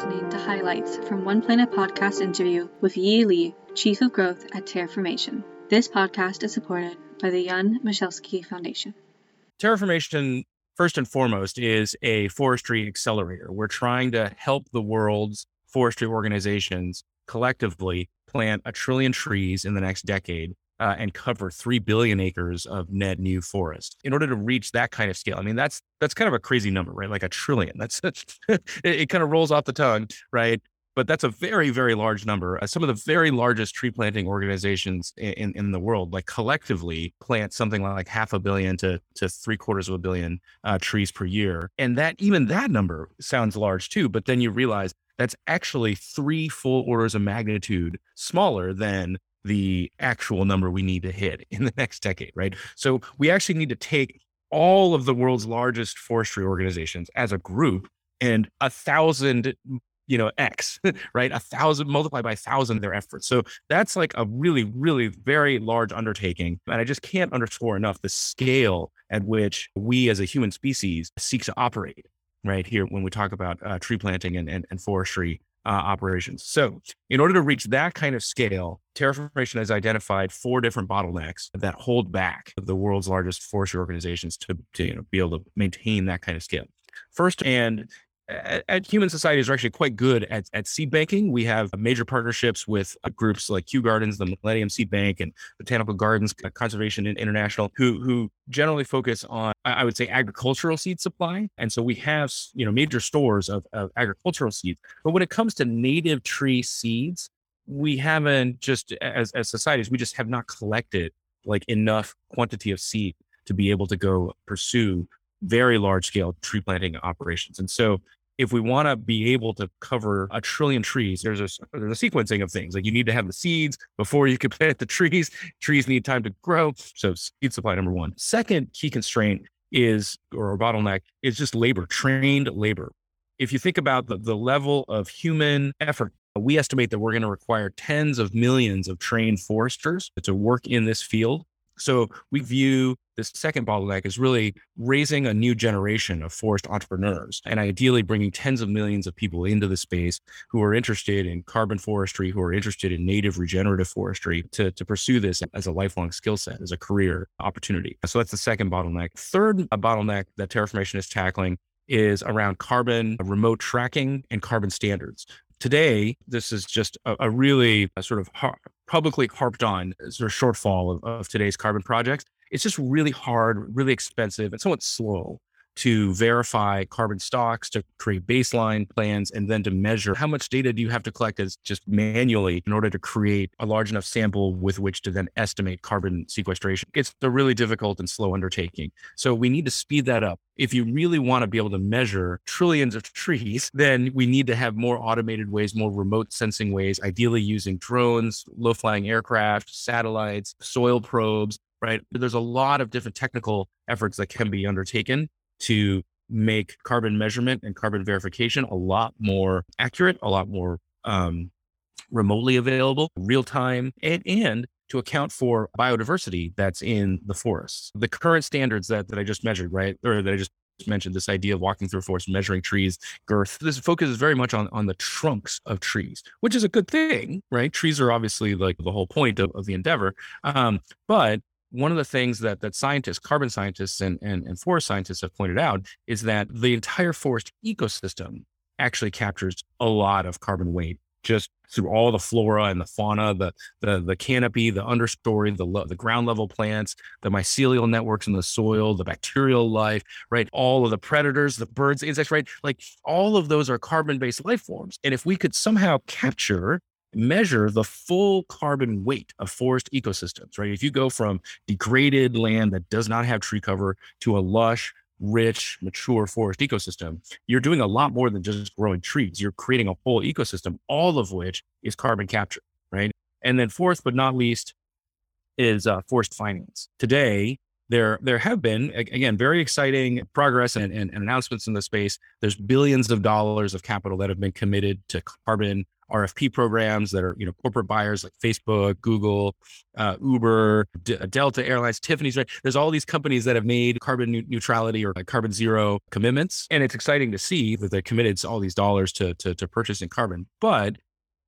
listening to highlights from One Planet podcast interview with Yee Lee, Chief of Growth at Terraformation. This podcast is supported by the Jan Michalski Foundation. Terraformation, first and foremost, is a forestry accelerator. We're trying to help the world's forestry organizations collectively plant a trillion trees in the next decade uh, and cover 3 billion acres of net new forest in order to reach that kind of scale. I mean that's that's kind of a crazy number right? Like a trillion. That's it, it kind of rolls off the tongue right? But that's a very very large number. Uh, some of the very largest tree planting organizations in, in the world like collectively plant something like half a billion to, to three quarters of a billion uh, trees per year. And that even that number sounds large too but then you realize that's actually three full orders of magnitude smaller than the actual number we need to hit in the next decade, right? So we actually need to take all of the world's largest forestry organizations as a group and a thousand you know x right a thousand multiplied by a thousand their efforts so that's like a really really very large undertaking and i just can't underscore enough the scale at which we as a human species seek to operate right here when we talk about uh, tree planting and, and, and forestry uh, operations. So, in order to reach that kind of scale, Terraformation has identified four different bottlenecks that hold back the world's largest forestry organizations to, to you know, be able to maintain that kind of scale. First, and at, Human Societies are actually quite good at, at seed banking. We have major partnerships with uh, groups like Kew Gardens, the Millennium Seed Bank, and Botanical Gardens Conservation International, who who generally focus on, I would say, agricultural seed supply. And so we have you know major stores of, of agricultural seeds. But when it comes to native tree seeds, we haven't just as as societies, we just have not collected like enough quantity of seed to be able to go pursue very large scale tree planting operations. And so if we want to be able to cover a trillion trees, there's a there's a sequencing of things. Like you need to have the seeds before you can plant the trees. Trees need time to grow. So seed supply number one. Second key constraint is or bottleneck is just labor, trained labor. If you think about the, the level of human effort, we estimate that we're going to require tens of millions of trained foresters to work in this field. So we view this second bottleneck as really raising a new generation of forest entrepreneurs and ideally bringing tens of millions of people into the space who are interested in carbon forestry, who are interested in native regenerative forestry to, to pursue this as a lifelong skill set, as a career opportunity. So that's the second bottleneck. Third a bottleneck that Terraformation is tackling is around carbon uh, remote tracking and carbon standards. Today, this is just a, a really a sort of publicly harped on uh, sort of shortfall of, of today's carbon projects. It's just really hard, really expensive, and somewhat slow to verify carbon stocks, to create baseline plans, and then to measure how much data do you have to collect as just manually in order to create a large enough sample with which to then estimate carbon sequestration. It's a really difficult and slow undertaking. So we need to speed that up. If you really want to be able to measure trillions of trees, then we need to have more automated ways, more remote sensing ways, ideally using drones, low flying aircraft, satellites, soil probes, right? There's a lot of different technical efforts that can be undertaken to make carbon measurement and carbon verification a lot more accurate, a lot more um, remotely available, real time, and, and to account for biodiversity that's in the forests. The current standards that, that I just measured, right, or that I just mentioned, this idea of walking through a forest, measuring trees, girth, this focuses very much on, on the trunks of trees, which is a good thing, right? Trees are obviously like the whole point of, of the endeavor. Um, but one of the things that that scientists, carbon scientists and, and, and forest scientists have pointed out is that the entire forest ecosystem actually captures a lot of carbon weight just through all the flora and the fauna, the the the canopy, the understory, the the ground level plants, the mycelial networks in the soil, the bacterial life, right? All of the predators, the birds, the insects, right? Like all of those are carbon based life forms. And if we could somehow capture measure the full carbon weight of forest ecosystems, right? If you go from degraded land that does not have tree cover to a lush, rich, mature forest ecosystem, you're doing a lot more than just growing trees. You're creating a whole ecosystem, all of which is carbon capture, right? And then fourth but not least is uh, forest finance. Today, there there have been again very exciting progress and, and, announcements in the space there's billions of dollars of capital that have been committed to carbon RFP programs that are, you know, corporate buyers like Facebook, Google, uh, Uber, D- Delta Airlines, Tiffany's, right? There's all these companies that have made carbon neutrality or like carbon zero commitments. And it's exciting to see that they're committed to all these dollars to, to, to purchasing carbon. But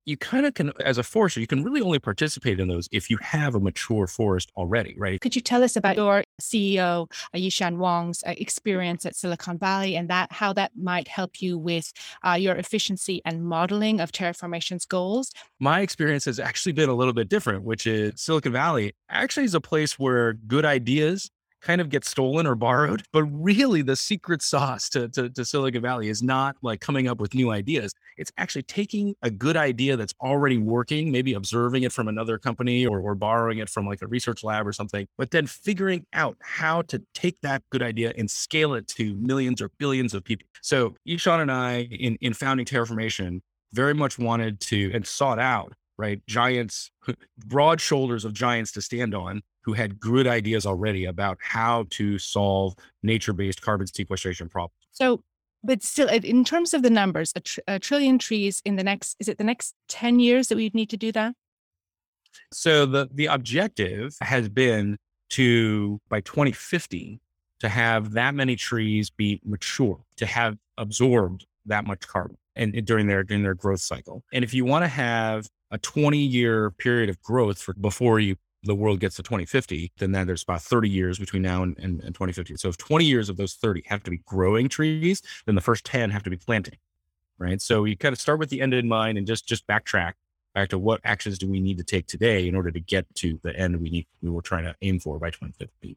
you kind of can, as a forester, you can really only participate in those if you have a mature forest already, right? Could you tell us about your CEO, uh, Yishan Wang's uh, experience at Silicon Valley and that how that might help you with uh, your efficiency and modeling of Terraformation's goals? My experience has actually been a little bit different, which is Silicon Valley actually is a place where good ideas kind of get stolen or borrowed. But really, the secret sauce to, to, to, Silicon Valley is not like coming up with new ideas. It's actually taking a good idea that's already working, maybe observing it from another company or, or borrowing it from like a research lab or something, but then figuring out how to take that good idea and scale it to millions or billions of people. So Yishan and I, in, in founding Terraformation, very much wanted to and sought out right? Giants, broad shoulders of giants to stand on who had good ideas already about how to solve nature based carbon sequestration problems. So, but still, in terms of the numbers, a, tr- a, trillion trees in the next, is it the next 10 years that we'd need to do that? So, the, the objective has been to, by 2050, to have that many trees be mature, to have absorbed that much carbon and during their during their growth cycle. And if you want to have a 20 year period of growth for before you the world gets to 2050, then there's about 30 years between now and, and, and 2050. So if 20 years of those 30 have to be growing trees, then the first 10 have to be planting, right? So you kind of start with the end in mind and just just backtrack back to what actions do we need to take today in order to get to the end we need we were trying to aim for by 2050.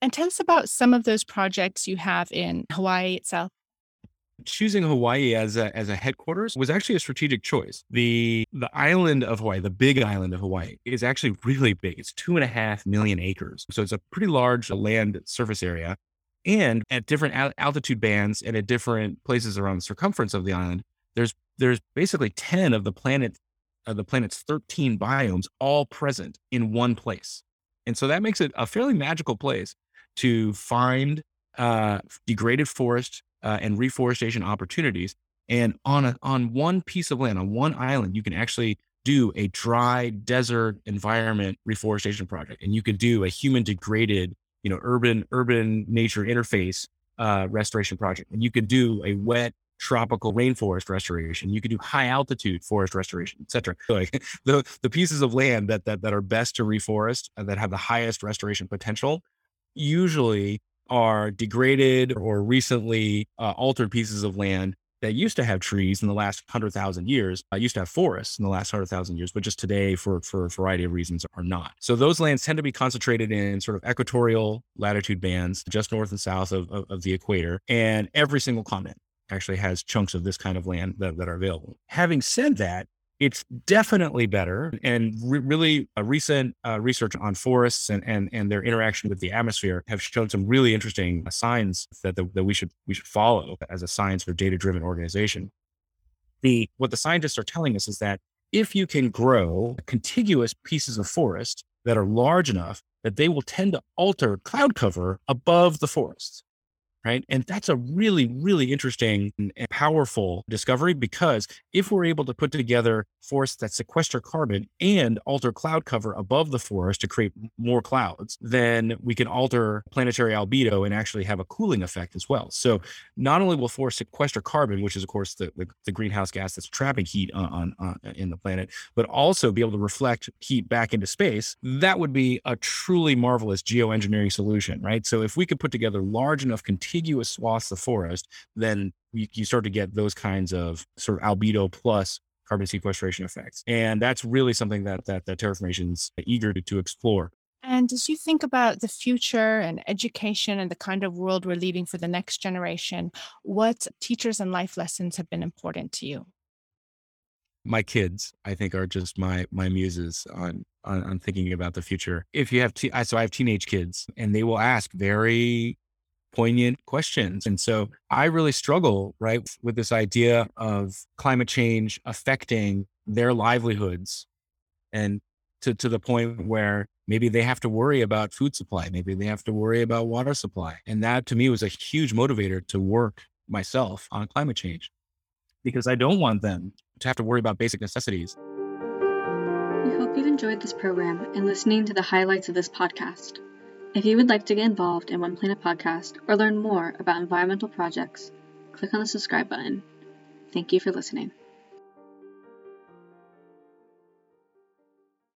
And tell us about some of those projects you have in Hawaii itself choosing Hawaii as a, as a headquarters was actually a strategic choice. The the island of Hawaii, the big island of Hawaii, is actually really big. It's two and a half million acres, so it's a pretty large land surface area. And at different al- altitude bands and at different places around the circumference of the island, there's there's basically ten of the planet the planet's thirteen biomes all present in one place, and so that makes it a fairly magical place to find uh, degraded forest uh, and reforestation opportunities. And on a, on one piece of land, on one island, you can actually do a dry desert environment reforestation project, and you could do a human degraded, you know, urban urban nature interface uh, restoration project, and you could do a wet tropical rainforest restoration. You could do high altitude forest restoration, et cetera. Like the, the pieces of land that, that, that are best to reforest and that have the highest restoration potential usually are degraded or recently uh, altered pieces of land that used to have trees in the last 100,000 years, uh, used to have forests in the last 100,000 years, but just today, for, for a variety of reasons, are not. So those lands tend to be concentrated in sort of equatorial latitude bands, just north and south of, of, of the equator. And every single continent actually has chunks of this kind of land that, that are available. Having said that, it's definitely better. And re- really, a recent uh, research on forests and, and, and their interaction with the atmosphere have shown some really interesting signs that, the, that we should we should follow as a science or data driven organization. The what the scientists are telling us is that if you can grow contiguous pieces of forest that are large enough that they will tend to alter cloud cover above the forest right? And that's a really, really interesting and powerful discovery because if we're able to put together forests that sequester carbon and alter cloud cover above the forest to create more clouds, then we can alter planetary albedo and actually have a cooling effect as well. So not only will forests sequester carbon, which is of course the, the, the greenhouse gas that's trapping heat on, on, on uh, in the planet, but also be able to reflect heat back into space. That would be a truly marvelous geoengineering solution, right? So if we could put together large enough contiguous swaths of forest, then you, you start to get those kinds of sort of albedo plus carbon sequestration effects. And that's really something that that, that Terraformation's eager to, to explore. And as you think about the future and education and the kind of world we're leaving for the next generation, what teachers and life lessons have been important to you? My kids, I think, are just my my muses on on, on thinking about the future. If you have, te- so I have teenage kids, and they will ask very poignant questions. And so I really struggle, right, with this idea of climate change affecting their livelihoods and to, to the point where maybe they have to worry about food supply, maybe they have to worry about water supply. And that to me was a huge motivator to work myself on climate change because I don't want them to have to worry about basic necessities. We hope you've enjoyed this program and listening to the highlights of this podcast. If you would like to get involved in One Planet Podcast or learn more about environmental projects, click on the subscribe button. Thank you for listening.